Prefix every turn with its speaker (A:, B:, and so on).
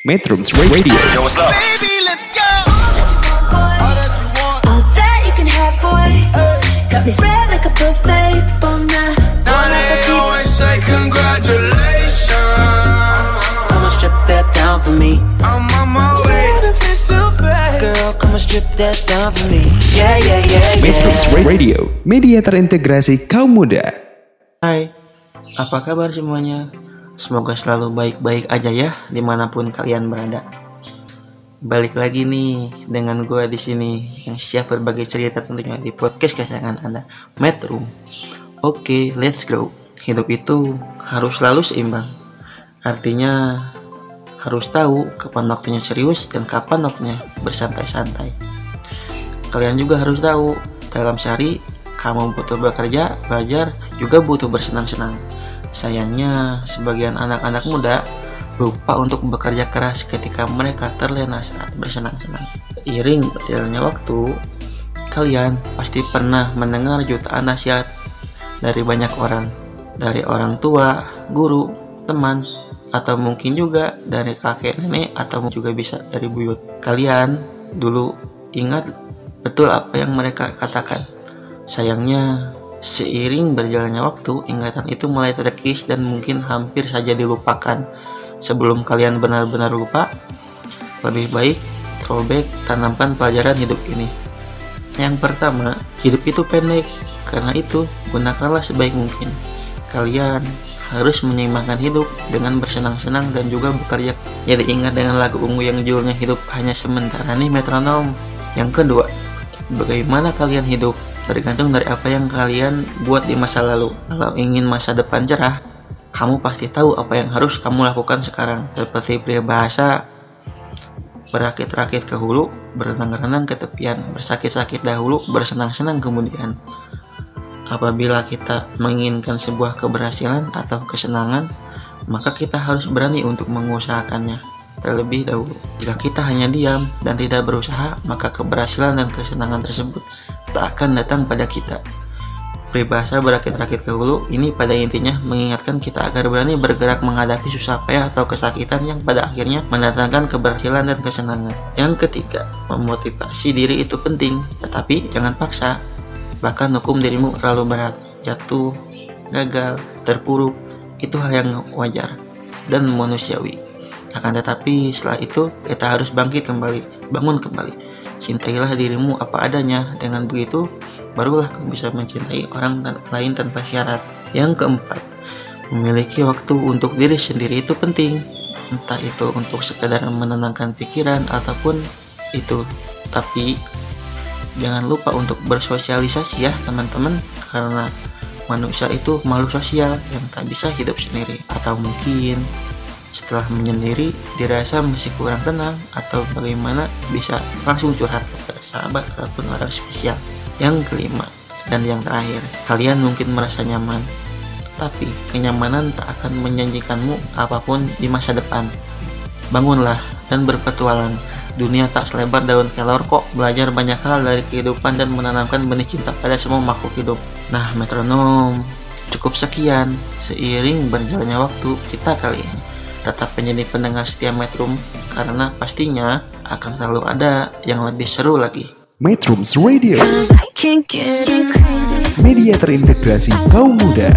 A: Metrums Radio.
B: Yo, what's up?
C: Baby, let's go.
D: All that you can have, boy. Got me spread like a buffet. Bon now,
C: Now they always say congratulations.
E: Come and strip that down for me.
C: I'm on my way.
E: Girl, come and strip that down for me. Yeah, yeah, yeah,
A: Metrums. Radio, media terintegrasi kaum muda.
F: Hai, apa kabar semuanya? Semoga selalu baik-baik aja ya di mana pun kalian berada. Balik lagi nih dengan gue di sini yang siap berbagi cerita tentunya di podcast kesayangan anda, Metro. Oke, let's go. Hidup itu harus selalu seimbang. Artinya harus tahu kapan waktunya serius dan kapan waktunya bersantai-santai. Kalian juga harus tahu dalam sehari kamu butuh bekerja, belajar, juga butuh bersenang-senang. Sayangnya, sebagian anak-anak muda lupa untuk bekerja keras ketika mereka terlena saat bersenang-senang. Iring berjalannya waktu, kalian pasti pernah mendengar jutaan nasihat dari banyak orang, dari orang tua, guru, teman, atau mungkin juga dari kakek nenek atau juga bisa dari buyut. Kalian dulu ingat betul apa yang mereka katakan. Sayangnya, seiring berjalannya waktu, ingatan itu mulai terkikis dan mungkin hampir saja dilupakan. Sebelum kalian benar-benar lupa, lebih baik throwback tanamkan pelajaran hidup ini. Yang pertama, hidup itu pendek. Karena itu, gunakanlah sebaik mungkin. Kalian harus menyeimbangkan hidup dengan bersenang-senang dan juga bekerja. Jadi ingat dengan lagu ungu yang judulnya hidup hanya sementara nih metronom. Yang kedua, bagaimana kalian hidup tergantung dari apa yang kalian buat di masa lalu. Kalau ingin masa depan cerah, kamu pasti tahu apa yang harus kamu lakukan sekarang. Seperti peribahasa berakit-rakit ke hulu, berenang-renang ke tepian, bersakit-sakit dahulu, bersenang-senang kemudian. Apabila kita menginginkan sebuah keberhasilan atau kesenangan, maka kita harus berani untuk mengusahakannya terlebih dahulu. Jika kita hanya diam dan tidak berusaha, maka keberhasilan dan kesenangan tersebut tak akan datang pada kita. Peribahasa berakit-rakit ke hulu ini pada intinya mengingatkan kita agar berani bergerak menghadapi susah payah atau kesakitan yang pada akhirnya mendatangkan keberhasilan dan kesenangan. Yang ketiga, memotivasi diri itu penting, tetapi jangan paksa. Bahkan hukum dirimu terlalu berat, jatuh, gagal, terpuruk, itu hal yang wajar dan manusiawi. Akan tetapi setelah itu kita harus bangkit kembali, bangun kembali. Cintailah dirimu apa adanya, dengan begitu barulah kamu bisa mencintai orang lain tanpa syarat. Yang keempat, memiliki waktu untuk diri sendiri itu penting. Entah itu untuk sekedar menenangkan pikiran ataupun itu. Tapi jangan lupa untuk bersosialisasi ya teman-teman karena manusia itu makhluk sosial yang tak bisa hidup sendiri atau mungkin setelah menyendiri dirasa masih kurang tenang atau bagaimana bisa langsung curhat kepada sahabat ataupun orang spesial yang kelima dan yang terakhir. Kalian mungkin merasa nyaman tapi kenyamanan tak akan menjanjikanmu apa pun di masa depan. Bangunlah dan berpetualang. Dunia tak selebar daun kelor kok. Belajar banyak hal dari kehidupan dan menanamkan benih cinta pada semua makhluk hidup. Nah metronom cukup sekian. Seiring berjalannya waktu kita kali ini tetap menjadi pendengar setia Metrum karena pastinya akan selalu ada yang lebih seru lagi.
A: Metrums Radio,
D: Cause I can't get crazy.
A: media terintegrasi kaum muda.